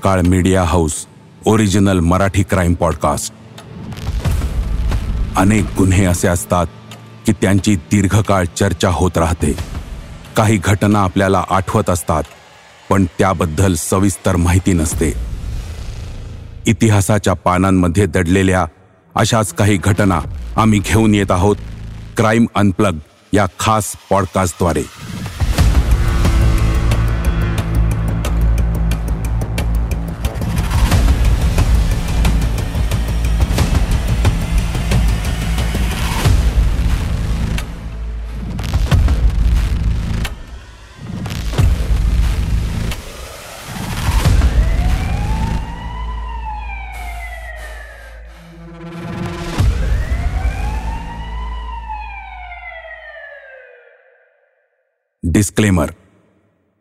Sakal media house original Marathi crime podcast. अनेक गुन्हे असे असतात की त्यांची दीर्घकाळ चर्चा होत राहते. काही घटना आपल्याला आठवत असतात पण त्याबद्दल सविस्तर माहिती नसते. इतिहासाच्या पानांमध्ये दडलेल्या अशाच काही घटना आम्ही घेऊन येत आहोत क्राईम अनप्लग या खास पॉडकास्टद्वारे. डिस्क्लेमर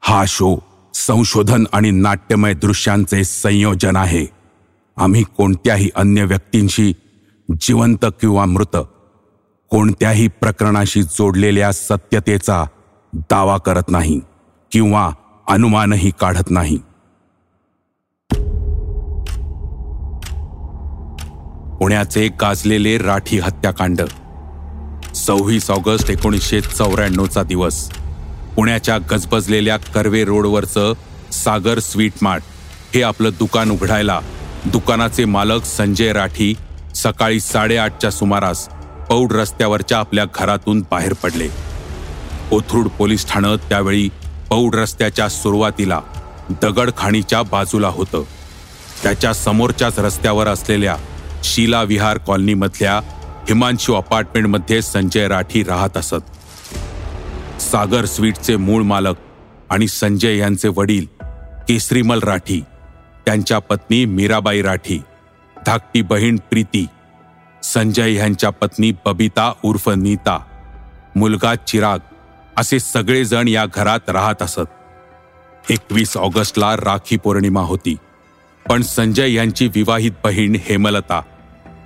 हा शो संशोधन आणि नाट्यमय दृश्यांचे संयोजन आहे. आम्ही कोणत्याही अन्य व्यक्तींशी जिवंत किंवा मृत कोणत्याही प्रकरणाशी जोडलेल्या सत्यतेचा दावा करत नाही किंवा अनुमानही काढत नाही. पुण्याचे गाजलेले राठी हत्याकांड. सव्वीस ऑगस्ट एकोणीसशे चौऱ्याण्णवचा दिवस. पुण्याच्या गजबजलेल्या कर्वे रोडवरचं सागर स्वीट मार्ट. हे आपलं दुकान उघडायला दुकानाचे मालक संजय राठी सकाळी साडेआठच्या सुमारास पौड रस्त्यावरच्या आपल्या घरातून बाहेर पडले. कोथरूड पोलीस ठाणं त्यावेळी पौड रस्त्याच्या सुरुवातीला दगडखाणीच्या बाजूला होतं. त्याच्या समोरच्याच रस्त्यावर असलेल्या शीला विहार कॉलनीमधल्या हिमांशू अपार्टमेंटमध्ये संजय राठी राहत असत. सागर स्वीटचे मूळ मालक आणि संजय यांचे वडील केसरीमल राठी त्यांच्या पत्नी मीराबाई राठी धाकटी बहीण प्रीती संजय यांच्या पत्नी बबिता उर्फ नीता मुलगा चिराग असे सगळेजण या घरात राहत असत. एकवीस ऑगस्टला राखी पौर्णिमा होती पण संजय यांची विवाहित बहीण हेमलता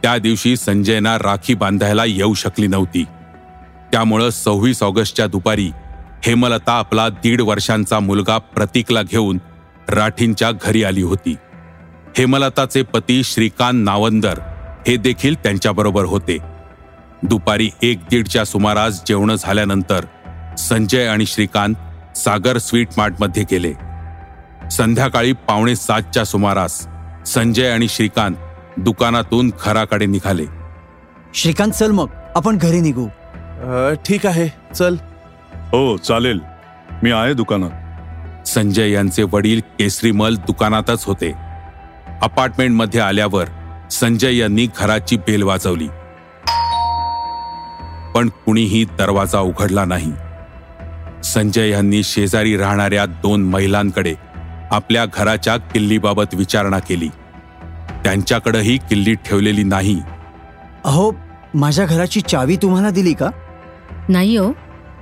त्या दिवशी संजयना राखी बांधायला येऊ शकली नव्हती. त्यामुळं सव्वीस ऑगस्टच्या दुपारी हेमलता आपला दीड वर्षांचा मुलगा प्रतीकला घेऊन राठींच्या घरी आली होती. हेमलताचे पती श्रीकांत नावंदर हे देखील त्यांच्याबरोबर होते. दुपारी एक दीडच्या सुमारास जेवणं झाल्यानंतर संजय आणि श्रीकांत सागर स्वीट मार्टमध्ये गेले. संध्याकाळी पावणे सातच्या सुमारास संजय आणि श्रीकांत दुकानातून घराकडे निघाले. श्रीकांत चल मग. आपण घरी निघू. ठीक आहे चल. हो चालेल. मी आहे दुकानात. संजय यांचे वडील केसरीमल दुकानातच होते. अपार्टमेंटमध्ये आल्यावर संजय यांनी घराची बेल वाजवली. पण कुणीही दरवाजा उघडला नाही. संजय यांनी शेजारी राहणाऱ्या दोन महिलांकडे आपल्या घराच्या किल्लीबाबत विचारणा केली. त्यांच्याकडेही किल्ली ठेवलेली नाही. अहो माझ्या घराची चावी तुम्हाला दिली का? नाही हो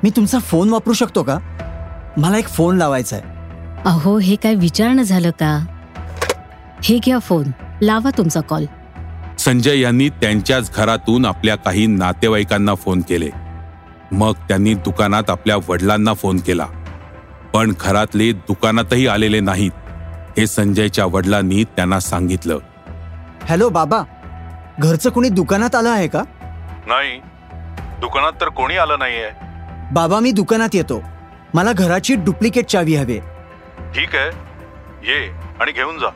मी तुमचा फोन वापरू शकतो का? मला एक फोन लावायचा आहे अहो हे काय विचारणं झालं का? हे घ्या फोन. लावा तुमचा कॉल. संजय यांनी त्यांच्याच घरातून आपल्या काही नातेवाईकांना फोन केले. मग त्यांनी दुकानात आपल्या वडिलांना फोन केला. पण घरातले दुकानातही आलेले नाहीत हे संजयच्या वडिलांनी त्यांना सांगितलं. हॅलो बाबा. घरचं कोणी दुकानात आलं आहे का? नाही. दुकानात तर कोणी आलं नाहीये. बाबा मी दुकानात येतो. मला घराची डुप्लिकेट चावी हवी ठीक आहे. ये आणि घेऊन जा.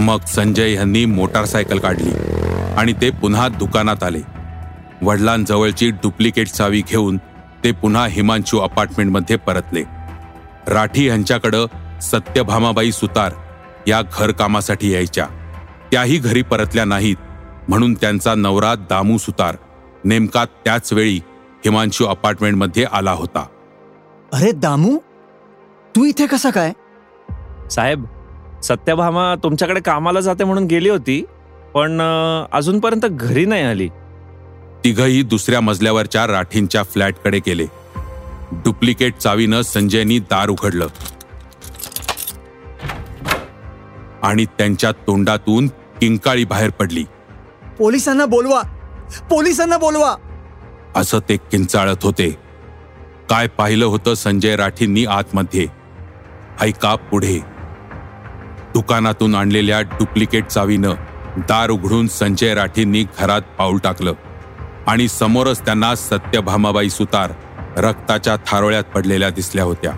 मग संजय यांनी मोटारसायकल काढली आणि ते पुन्हा दुकानात आले. वडिलांजवळची डुप्लिकेट चावी घेऊन ते पुन्हा हिमांशू अपार्टमेंटमध्ये परतले. राठी यांच्याकडं सत्यभामाबाई सुतार या घरकामासाठी यायच्या. त्याही घरी परतल्या नाहीत म्हणून त्यांचा नवरा दामू सुतार नेमका त्याच वेळी हिमांशू अपार्टमेंटमध्ये आला होता. अरे दामू तू इथे कसा काय? साहेब सत्यभामा तुमच्याकडे कामाला जाते म्हणून गेली होती पण अं, अजूनपर्यंत घरी नाही आली. तिघही दुसऱ्या मजल्यावरच्या राठींच्या फ्लॅटकडे गेले. डुप्लिकेट चावीनं संजयनी दार उघडलं. आणि त्यांच्या तोंडातून किंकाळी बाहेर पडली. पोलिसांना बोलवा. पोलिसांना बोलवा. असं ते किंचाळत होते. काय पाहिलं होतं संजय राठींनी आतमध्ये? ऐका पुढे. दुकानातून आणलेल्या डुप्लिकेट चावीनं दार उघडून संजय राठींनी घरात पाऊल टाकलं. आणि समोरच त्यांना सत्यभामाबाई सुतार रक्ताच्या थारोळ्यात पडलेल्या दिसल्या होत्या.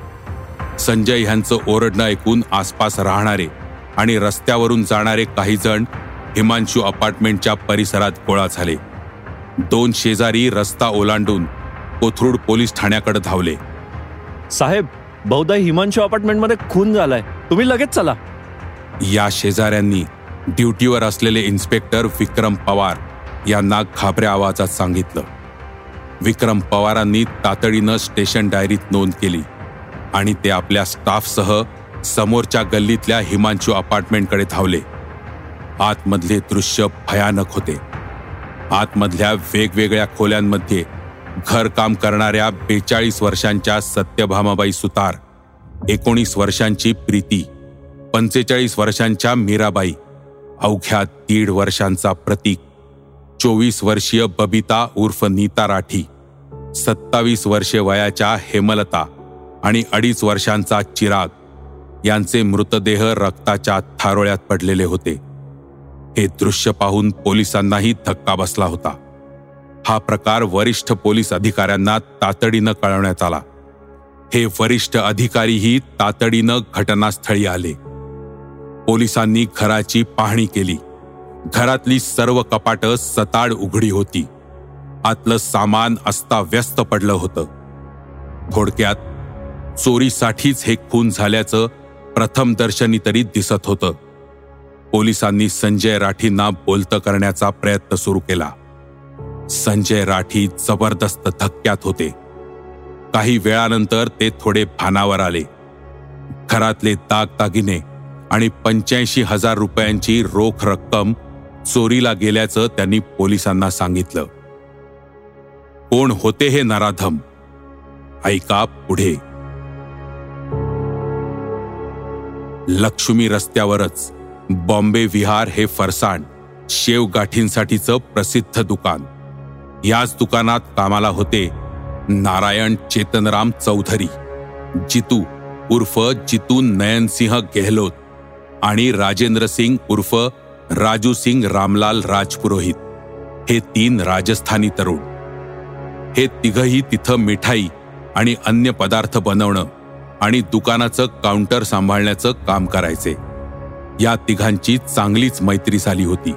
संजय ह्यांचं ओरडणं ऐकून आसपास राहणारे आणि रस्त्यावरून जाणारे काही जण हिमांशू अपार्टमेंटच्या परिसरात गोळा झाले. दोन शेजारी रस्ता ओलांडून कोथरूड पोलीस ठाण्याकडे धावले. साहेब बहुधा हिमांशू अपार्टमेंटमध्ये खून झालाय. तुम्ही लगेच चला. या शेजाऱ्यांनी ड्युटीवर असलेले इन्स्पेक्टर विक्रम पवार यांना घाबऱ्या आवाजात सांगितलं. विक्रम पवारांनी तातडीनं स्टेशन डायरीत नोंद केली आणि ते आपल्या स्टाफसह समोरच्या गल्लीतल्या हिमांशू अपार्टमेंटकडे धावले. आतमधले दृश्य भयानक होते. आतमधल्या वेगवेगळ्या खोल्यांमध्ये घरकाम करणाऱ्या बेचाळीस वर्षांच्या सत्यभामाबाई सुतार एकोणीस वर्षांची प्रीती पंचेचाळीस वर्षांच्या मीराबाई अवघ्या दीड वर्षांचा प्रतीक चोवीस वर्षीय बबिता उर्फ नीता राठी सत्तावीस वर्षे वयाच्या हेमलता आणि अडीच वर्षांचा चिराग यांचे मृतदेह रक्ताच्या थारोळ्यात पडलेले होते. हे दृश्य पाहून पोलिसांनाही धक्का बसला होता. हा प्रकार वरिष्ठ पोलीस अधिकाऱ्यांना तातडीनं कळवण्यात आला. हे वरिष्ठ अधिकारीही तातडीनं घटनास्थळी आले. पोलिसांनी घराची पाहणी केली. घरातली सर्व कपाटं सताड उघडी होती. आतलं सामान अस्ताव्यस्त पडलं होतं. थोडक्यात चोरीसाठीच हे खून झाल्याचं प्रथमदर्शनी तरी दिसत होतं. पोलिसांनी संजय राठींना बोलतं करण्याचा प्रयत्न सुरू केला. संजय राठी जबरदस्त धक्क्यात होते. काही वेळानंतर ते थोडे भानावर आले. घरातले दागदागिने आणि पंच्याऐंशी हजार रुपयांची रोख रक्कम चोरीला गेल्याचं त्यांनी पोलिसांना सांगितलं. कोण होते हे नराधम? ऐका पुढे. लक्ष्मी रस्त्यावरच. बॉम्बे विहार हे फरसाण शेवगाठींसाठीचं प्रसिद्ध दुकान. याच दुकानात कामाला होते नारायण चेतनराम चौधरी जितू उर्फ जितू नयनसिंह गेहलोत आणि राजेंद्र सिंग उर्फ राजू सिंग रामलाल राजपुरोहित. हे तीन राजस्थानी तरुण. हे तिघही तिथं मिठाई आणि अन्य पदार्थ बनवणं आणि दुकानाचं काउंटर सांभाळण्याचं काम करायचे. या तिघांची चांगलीच मैत्री झाली होती.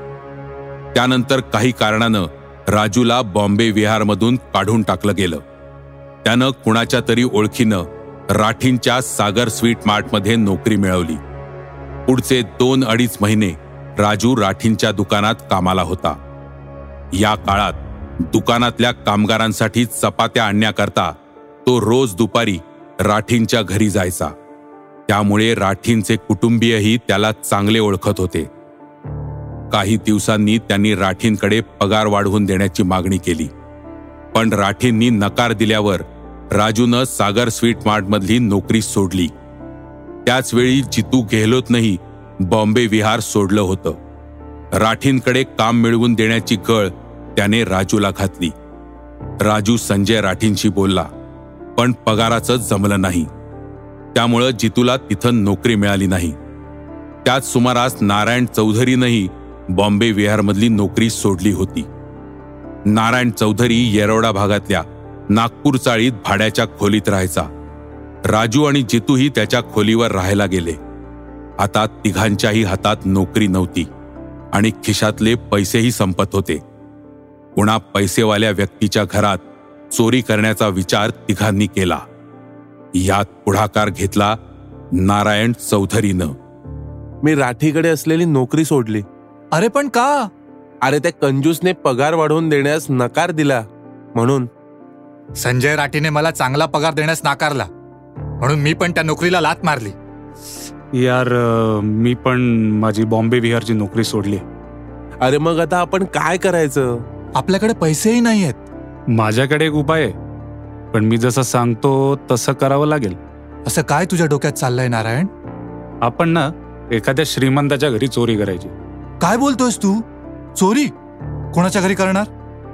त्यानंतर काही कारणानं राजूला बॉम्बे विहारमधून काढून टाकलं गेलं. त्यानं कुणाच्या तरी ओळखीनं राठींच्या सागर स्वीट मार्टमध्ये नोकरी मिळवली. पुढचे दोन अडीच महिने राजू राठींच्या दुकानात कामाला होता. या काळात दुकानातल्या कामगारांसाठी चपात्या आणण्याकरता तो रोज दुपारी राठींच्या घरी जायचा. त्यामुळे राठींचे कुटुंबीयही त्याला चांगले ओळखत होते. काही दिवसांनी त्यांनी राठींकडे पगार वाढवून देण्याची मागणी केली. पण राठींनी नकार दिल्यावर राजूनं सागर स्वीट मार्टमधली नोकरी सोडली. त्याचवेळी जितू गेहलोतनंही बॉम्बे विहार सोडलं होतं. राठींकडे काम मिळवून देण्याची गळ त्याने राजूला घातली. राजू संजय राठींशी बोलला पण पगाराचं जमलं नाही. त्यामुळं जितूला तिथं नोकरी मिळाली नाही. त्याच सुमारास नारायण चौधरीनंही बॉम्बे विहारमधली नोकरी सोडली होती. नारायण चौधरी येरवडा भागातल्या नागपूर चाळीत भाड्याच्या खोलीत राहायचा. राजू आणि जितूही त्याच्या खोलीवर राहायला गेले. आता तिघांच्याही हातात नोकरी नव्हती आणि खिशातले पैसेही संपत होते. कुणा पैसेवाल्या व्यक्तीच्या घरात चोरी करण्याचा विचार तिघांनी केला. यात पुढाकार घेतला नारायण चौधरीनं. मी राठीकडे असलेली नोकरी सोडली. अरे पण का? अरे त्या कंजूसने पगार वाढवून देण्यास नकार दिला. म्हणून. संजय राठीने मला चांगला पगार देण्यास नाकारला. म्हणून मी पण त्या नोकरीला लात मारली. यार अं, मी पण माझी बॉम्बे बिहारची नोकरी सोडली. अरे मग आता आपण काय करायचं? आपल्याकडे पैसेही नाही आहेत माझ्याकडे एक उपाय आहे. पण मी जसं सांगतो तसं करावं लागेल. असं काय तुझ्या डोक्यात चाललंय नारायण? आपण ना एखाद्या श्रीमंताच्या घरी चोरी करायची. काय बोलतोयस तू? चोरी? कोणाच्या घरी करणार?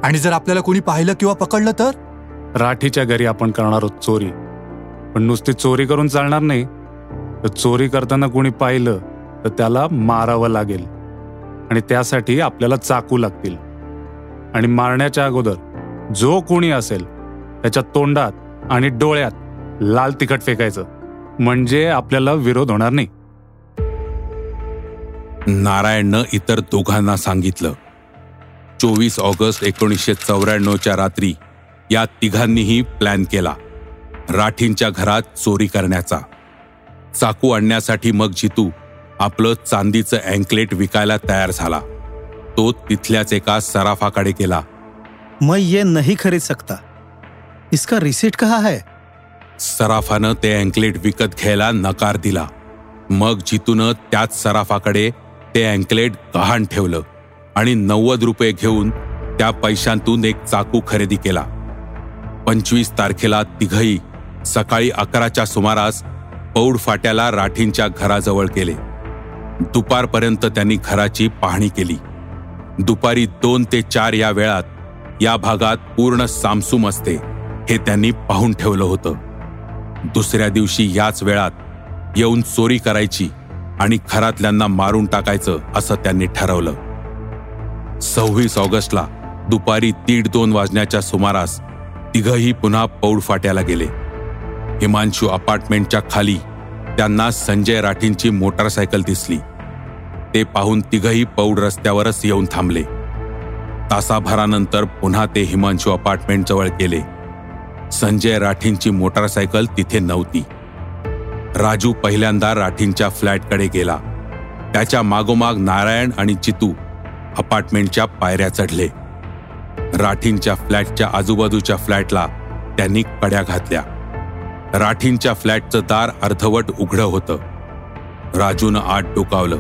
आणि जर आपल्याला कोणी पाहिलं किंवा पकडलं तर? राठीच्या घरी आपण करणार आहोत चोरी. पण नुसती चोरी करून चालणार नाही. तर चोरी करताना कोणी पाहिलं तर त्याला मारावं लागेल. आणि त्यासाठी आपल्याला चाकू लागतील. आणि मारण्याच्या अगोदर जो कोणी असेल त्याच्या तोंडात आणि डोळ्यात लाल तिखट फेकायचं. म्हणजे आपल्याला विरोध होणार नाही. नारायणनं इतर दोघांना सांगितलं. चोवीस ऑगस्ट एकोणीसशे चौऱ्याण्णवच्या रात्री या तिघांनीही प्लॅन केला. राठींच्या घरात चोरी करण्याचा. चाकू आणण्यासाठी मग जितू आपलं चांदीचं अँकलेट विकायला तयार झाला. तो तिथल्याच एका सराफाकडे गेला. मैं ये नहीं खरीद सकता. इसका रिसेट कहाँ है? सराफानं ते अँकलेट विकत घ्यायला नकार दिला. मग जितून त्याच सराफाकडे ते अँकलेट गहाण ठेवलं आणि नव्वद रुपये घेऊन त्या पैशांतून एक चाकू खरेदी केला. पंचवीस तारखेला तिघही सकाळी अकराच्या सुमारास पौड फाट्याला राठींच्या घराजवळ गेले. दुपारपर्यंत त्यांनी घराची पाहणी केली. दुपारी दोन ते चार या वेळात या भागात पूर्ण सामसूम असते. हे त्यांनी पाहून ठेवलं होतं. दुसऱ्या दिवशी याच वेळात येऊन चोरी करायची आणि घरातल्यांना मारून टाकायचं असं त्यांनी ठरवलं. सव्वीस ऑगस्टला दुपारी दीड दोन वाजण्याच्या सुमारास तिघही पुन्हा पौड फाट्याला गेले. हिमांशू अपार्टमेंटच्या खाली त्यांना संजय राठींची मोटारसायकल दिसली. ते पाहून तिघही पौड रस्त्यावरच येऊन थांबले. तासाभरानंतर पुन्हा ते हिमांशू अपार्टमेंट जवळ गेले. संजय राठींची मोटारसायकल तिथे नव्हती. राजू पहिल्यांदा राठींच्या फ्लॅटकडे गेला. त्याच्या मागोमाग नारायण आणि चितू अपार्टमेंटच्या पायऱ्या चढले. राठींच्या फ्लॅटच्या आजूबाजूच्या फ्लॅटला त्यांनी कड्या घातल्या. राठींच्या फ्लॅटचं दार अर्धवट उघडं होतं. राजूनं आत डोकावलं.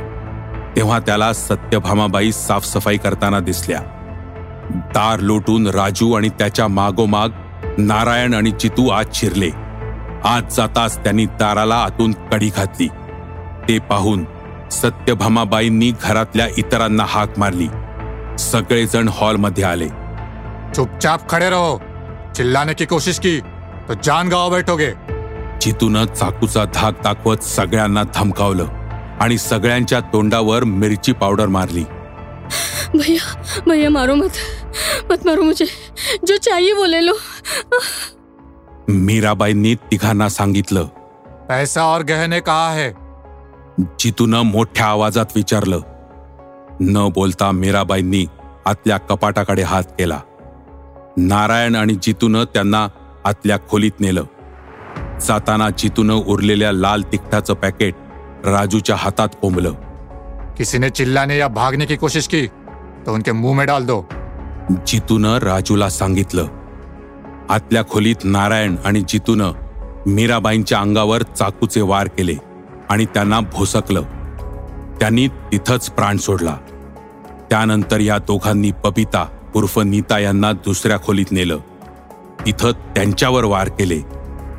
तेव्हा त्याला सत्यभामाबाई साफसफाई करताना दिसल्या. दार लोटून राजू आणि त्याच्या मागोमाग नारायण आणि चितू आत शिरले. आत जाताच त्यांनी दाराला आतून कडी घातली. ते पाहून सत्यभामाबाईंनी घरातल्या इतरांना हाक मारली. सगळेजण हॉलमध्ये आले. चुपचाप खड़े रहो. चिल्लाने की कोशिश की तो जान गवा बैठोगे चितूनं चाकूचा धाक दाखवत सगळ्यांना धमकावलं आणि सगळ्यांच्या तोंडावर मिरची पावडर मारली. भैया भैया मारो मत मत मारो मुझे। जो चाहिए वो ले लो। मीराबाईंनी तिघांना सांगितलं। पैसा और गहने कहा है? जितूनं मोठ्या आवाजात विचारलं। न बोलता मीराबाईंनी आतल्या कपाटाकडे हात केला. नारायण आणि जितूनं त्यांना आतल्या खोलीत नेलं. जाताना जितूनं उरलेल्या लाल तिखटाचं पॅकेट राजूच्या हातात कोंबलं. किसी ने चिल्लाने या भागने की कोशिश की? तो उनके मुंह में डाल दो। जितूनं राजूला सांगितलं आतल्या खोलीत नारायण आणि जितूनं मीराबाईंच्या अंगावर चाकूचे वार केले आणि त्यांना भोसकलं. त्यांनी तिथंच प्राण सोडला. त्यानंतर या दोघांनी बबिता उर्फ नीता यांना दुसऱ्या खोलीत नेलं. तिथं त्यांच्यावर वार केले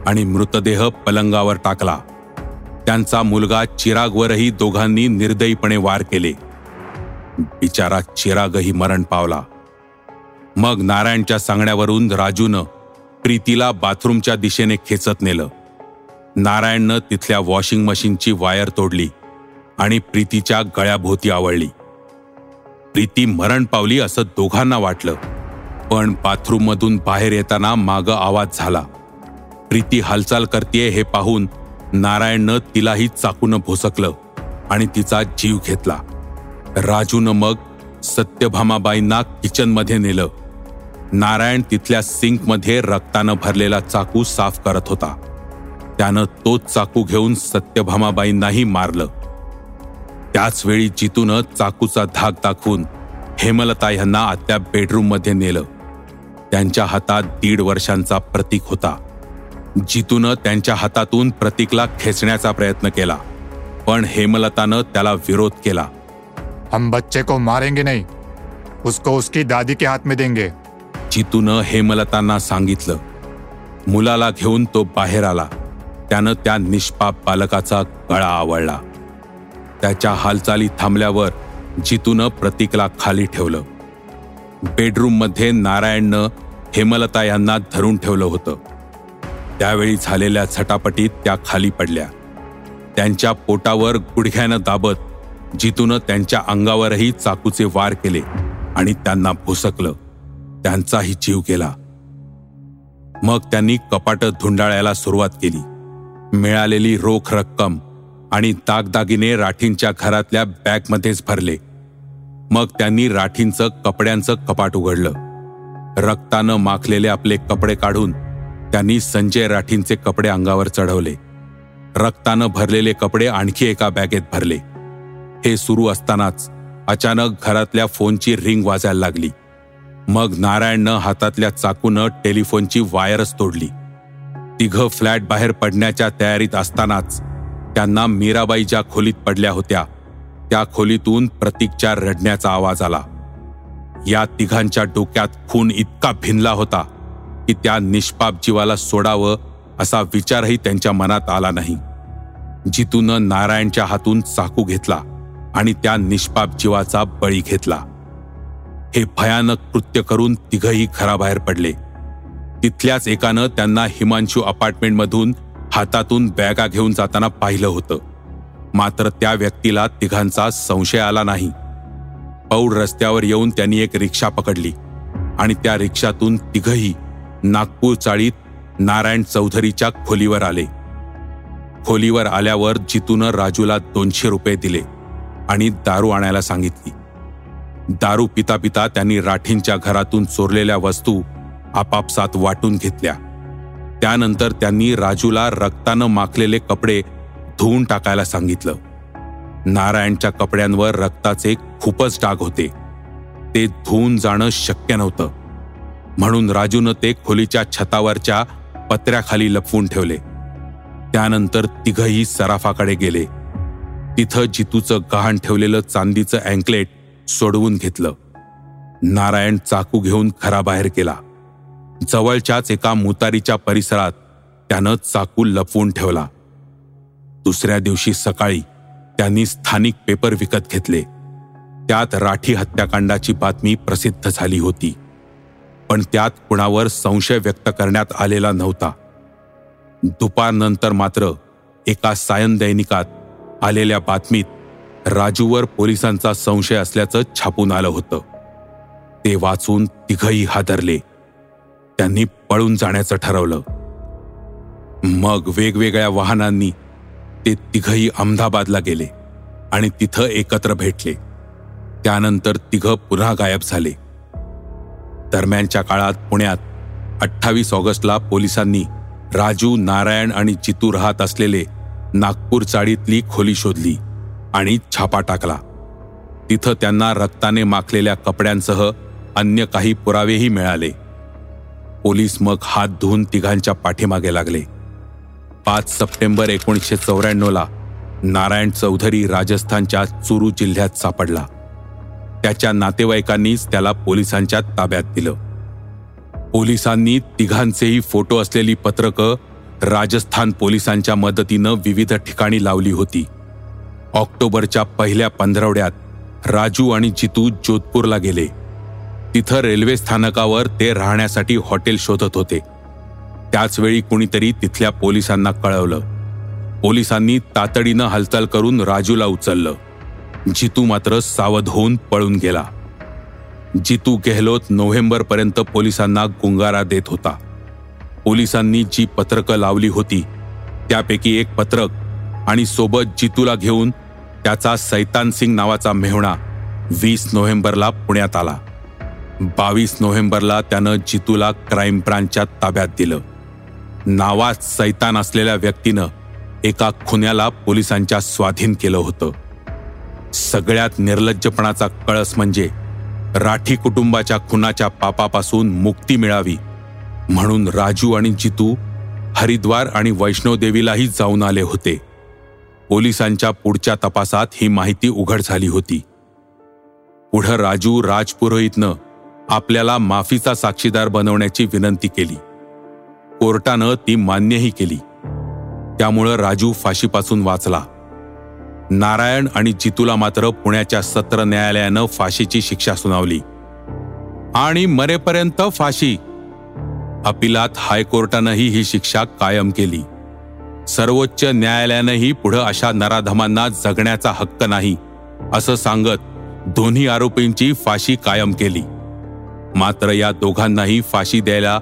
आणि मृतदेह पलंगावर टाकला. त्यांचा मुलगा चिरागवरही दोघांनी निर्दयीपणे वार केले. बिचारा चिरागही मरण पावला. मग नारायणच्या सांगण्यावरून राजूनं प्रीतीला बाथरूमच्या दिशेने खेचत नेलं. नारायणनं तिथल्या वॉशिंग मशीनची वायर तोडली आणि प्रीतीच्या गळ्याभोवती आवळली. प्रीती मरण पावली असं दोघांना वाटलं पण बाथरूममधून बाहेर येताना मागं आवाज झाला. प्रीती हालचाल करतेय हे पाहून नारायणनं तिलाही चाकून भोसकलं आणि तिचा जीव घेतला. राजूनं मग सत्यभामाबाईंना किचनमध्ये नेलं. नारायण तिथल्या सिंकमध्ये रक्तानं भरलेला चाकू साफ करत होता. त्यानं तोच चाकू घेऊन सत्यभामाबाईंनाही मारलं. त्याच वेळी जितूनं चाकूचा धाक दाखवून हेमलता यांना आत्या बेडरूममध्ये नेलं. त्यांच्या हातात दीड वर्षांचा प्रतीक होता. जितूनं त्यांच्या हातातून प्रतीकला खेचण्याचा प्रयत्न केला पण हेमलतानं त्याला विरोध केला. हम बच्चे को मारेंगे नहीं। उसको उसकी दादी के हाथ में देंगे। जितूनं हेमलतांना सांगितलं मुलाला घेऊन तो बाहेर आला. त्यानं त्या निष्पाप बालकाचा गळा आवळला. त्याच्या हालचाली थांबल्यावर जितूनं प्रतीकला खाली ठेवलं. बेडरूममध्ये नारायणनं हेमलता यांना धरून ठेवलं होतं. त्यावेळी झालेल्या झटापटीत त्या खाली पडल्या. त्यांच्या पोटावर गुडघ्यानं दाबत जिथून त्यांच्या अंगावरही चाकूचे वार केले आणि त्यांना भोसकलं. त्यांचाही जीव गेला. मग त्यांनी कपाट धुंडाळायला सुरुवात केली. मिळालेली रोख रक्कम आणि दागदागिने राठींच्या घरातल्या बॅगमध्येच भरले. मग त्यांनी राठींचं कपड्यांचं कपाट उघडलं. रक्तानं माखलेले आपले कपडे काढून त्यांनी संजय राठींचे कपडे अंगावर चढवले. रक्तानं भरलेले कपडे आणखी एका बॅगेत भरले. हे सुरू असतानाच अचानक घरातल्या फोनची रिंग वाजायला लागली. मग नारायणनं हातातल्या चाकूनं टेलिफोनची वायरच तोडली. तिघं फ्लॅट बाहेर पडण्याच्या तयारीत असतानाच त्यांना मीराबाई ज्या खोलीत पडल्या होत्या. त्या खोलीतून प्रतीकच्या रडण्याचा आवाज आला. या तिघांच्या डोक्यात खून इतका भिनला होता की त्या निष्पाप जीवाला सोडावं असा विचारही त्यांच्या मनात आला नाही. जितूनं नारायणच्या हातून चाकू घेतला आणि त्या निष्पाप जीवाचा बळी घेतला. हे भयानक कृत्य करून तिघही घराबाहेर पडले. तिथल्याच एकानं त्यांना हिमांशू अपार्टमेंटमधून हातातून बॅगा घेऊन जाताना पाहिलं होतं. मात्र त्या व्यक्तीला तिघांचा संशय आला नाही. पौड रस्त्यावर येऊन त्यांनी एक रिक्षा पकडली आणि त्या रिक्षातून तिघही नागपूर चाळीत नारायण चौधरीच्या खोलीवर आले. खोलीवर आल्यावर जितूनं राजूला दोनशे रुपये दिले. आणि दारू आणायला सांगितली. दारू पिता पिता त्यांनी राठींच्या घरातून चोरलेल्या वस्तू आपापसात वाटून घेतल्या. त्यानंतर त्यांनी राजूला रक्तानं माखलेले कपडे धुवून टाकायला सांगितलं. नारायणच्या कपड्यांवर रक्ताचे खूपच डाग होते. ते धुवून जाणं शक्य नव्हतं. म्हणून राजूनं ते खोलीच्या छतावरच्या पत्र्याखाली लपवून ठेवले. त्यानंतर तिघही सराफाकडे गेले. तिथं जितूचं गहाण ठेवलेलं चांदीचं अँकलेट सोडवून घेतलं. नारायण चाकू घेऊन घराबाहेर केला जवळच्याच एका मुतारीच्या परिसरात त्यानं चाकू लपवून ठेवला. दुसऱ्या दिवशी सकाळी त्यांनी स्थानिक पेपर विकत घेतले. त्यात राठी हत्याकांडाची बातमी प्रसिद्ध झाली होती. पण त्यात कुणावर संशय व्यक्त करण्यात आलेला नव्हता. दुपारनंतर मात्र एका सायन दैनिकात आलेल्या बातमीत राजूवर पोलिसांचा संशय असल्याचं छापून आलं होतं. ते वाचून तिघही हादरले. त्यांनी पळून जाण्याचं ठरवलं. मग वेगवेगळ्या वाहनांनी ते तिघही अहमदाबादला गेले आणि तिथं एकत्र भेटले. त्यानंतर तिघं पुन्हा गायब झाले. दरम्यानच्या काळात पुण्यात अठ्ठावीस ऑगस्टला पोलिसांनी राजू नारायण आणि जितू राहत असलेले नागपूर चाळीतली खोली शोधली आणि छापा टाकला. तिथं त्यांना रक्ताने माखलेल्या कपड्यांसह अन्य काही पुरावेही मिळाले. पोलीस मग हात धुवून तिघांच्या पाठीमागे लागले. पाच सप्टेंबर एकोणीसशे चौऱ्याण्णवला नारायण चौधरी राजस्थानच्या चुरू जिल्ह्यात सापडला. त्याच्या नातेवाईकांनीच त्याला पोलिसांच्या ताब्यात दिलं. पोलिसांनी तिघांचेही फोटो असलेली पत्रकं राजस्थान पोलिसांच्या मदतीनं विविध ठिकाणी लावली होती. ऑक्टोबरच्या पहिल्या पंधरवड्यात राजू आणि जितू जोधपूरला गेले. तिथं रेल्वे स्थानकावर ते राहण्यासाठी हॉटेल शोधत होते. त्याचवेळी कुणीतरी तिथल्या पोलिसांना कळवलं. पोलिसांनी तातडीनं हालचाल करून राजूला उचललं. जितू मात्र सावध होऊन पळून गेला. जितू गेहलोत नोव्हेंबरपर्यंत पोलिसांना गुंगारा देत होता. पोलिसांनी जी पत्रकं लावली होती त्यापैकी एक पत्रक आणि सोबत जितूला घेऊन त्याचा सैतान सिंग नावाचा मेहुणा वीस नोव्हेंबरला पुण्यात आला. बावीस नोव्हेंबरला त्यानं जितूला क्राईम ब्रांचच्या ताब्यात दिलं. नावात सैतान असलेल्या व्यक्तीनं एका खुन्याला पोलिसांच्या स्वाधीन केलं होतं. सगळ्यात निर्लज्जपणाचा कळस म्हणजे राठी कुटुंबाच्या खुनाच्या पापापासून मुक्ती मिळावी म्हणून राजू आणि जितू हरिद्वार आणि वैष्णोदेवीलाही जाऊन आले होते. पोलिसांच्या पुढच्या तपासात ही माहिती उघड झाली होती. पुढं राजू राजपुरोहितनं आपल्याला माफीचा साक्षीदार बनवण्याची विनंती केली. कोर्टानं ती मान्यही केली. त्यामुळं राजू फाशीपासून वाचला. नारायण आणि जितूला मात्र पुण्याच्या सत्र न्यायालयानं फाशीची शिक्षा सुनावली. आणि मरेपर्यंत फाशी अपिलात हायकोर्टानंही ही शिक्षा कायम केली. सर्वोच्च न्यायालयानंही पुढं अशा नराधमांना जगण्याचा हक्क नाही असं सांगत दोन्ही आरोपींची फाशी कायम केली. मात्र या दोघांनाही फाशी द्यायला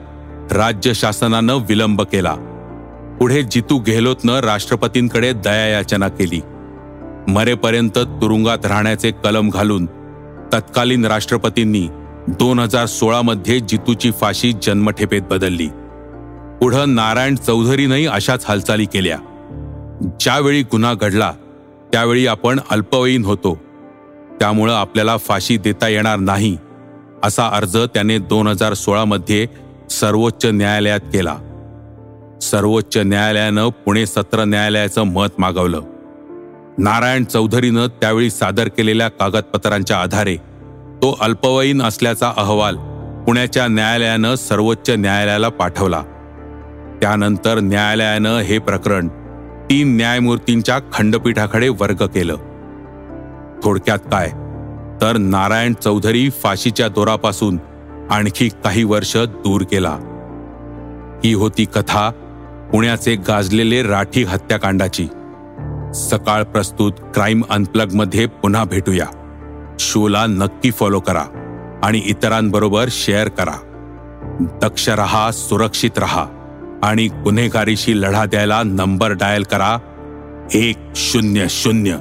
राज्य शासनानं विलंब केला. पुढे जितू गेहलोतनं राष्ट्रपतींकडे दयायाचना केली. मरेपर्यंत तुरुंगात राहण्याचे कलम घालून तत्कालीन राष्ट्रपतींनी दोन हजार सोळामध्ये जितूची फाशी जन्मठेपेत बदलली. पुढं नारायण चौधरीनंही अशाच हालचाली केल्या. ज्यावेळी गुन्हा घडला त्यावेळी आपण अल्पवयीन होतो. त्यामुळं आपल्याला फाशी देता येणार नाही असा अर्ज त्याने दोन हजार सोळामध्ये सर्वोच्च न्यायालयात केला. सर्वोच्च न्यायालयानं पुणे सत्र न्यायालयाचं मत मागवलं. नारायण चौधरीनं त्यावेळी सादर केलेल्या कागदपत्रांच्या आधारे तो अल्पवयीन असल्याचा अहवाल पुण्याच्या न्यायालयानं सर्वोच्च न्यायालयाला पाठवला. त्यानंतर न्यायालयानं हे प्रकरण तीन न्यायमूर्तींच्या खंडपीठाकडे वर्ग केलं. थोडक्यात काय? तर नारायण चौधरी फाशीच्या दोरापासून आणखी काही वर्ष दूर केला. ही होती कथा पुण्याचे गाजलेले राठी हत्याकांडाची. सकाळ प्रस्तुत क्राईम अनप्लगमध्ये पुन्हा भेटूया. शोला नक्की फॉलो करा आणि इतरांबरोबर शेअर करा. दक्ष रहा सुरक्षित रहा आणि गुन्हेगारीशी लढा द्यायला नंबर डायल करा एक शून्य शून्य.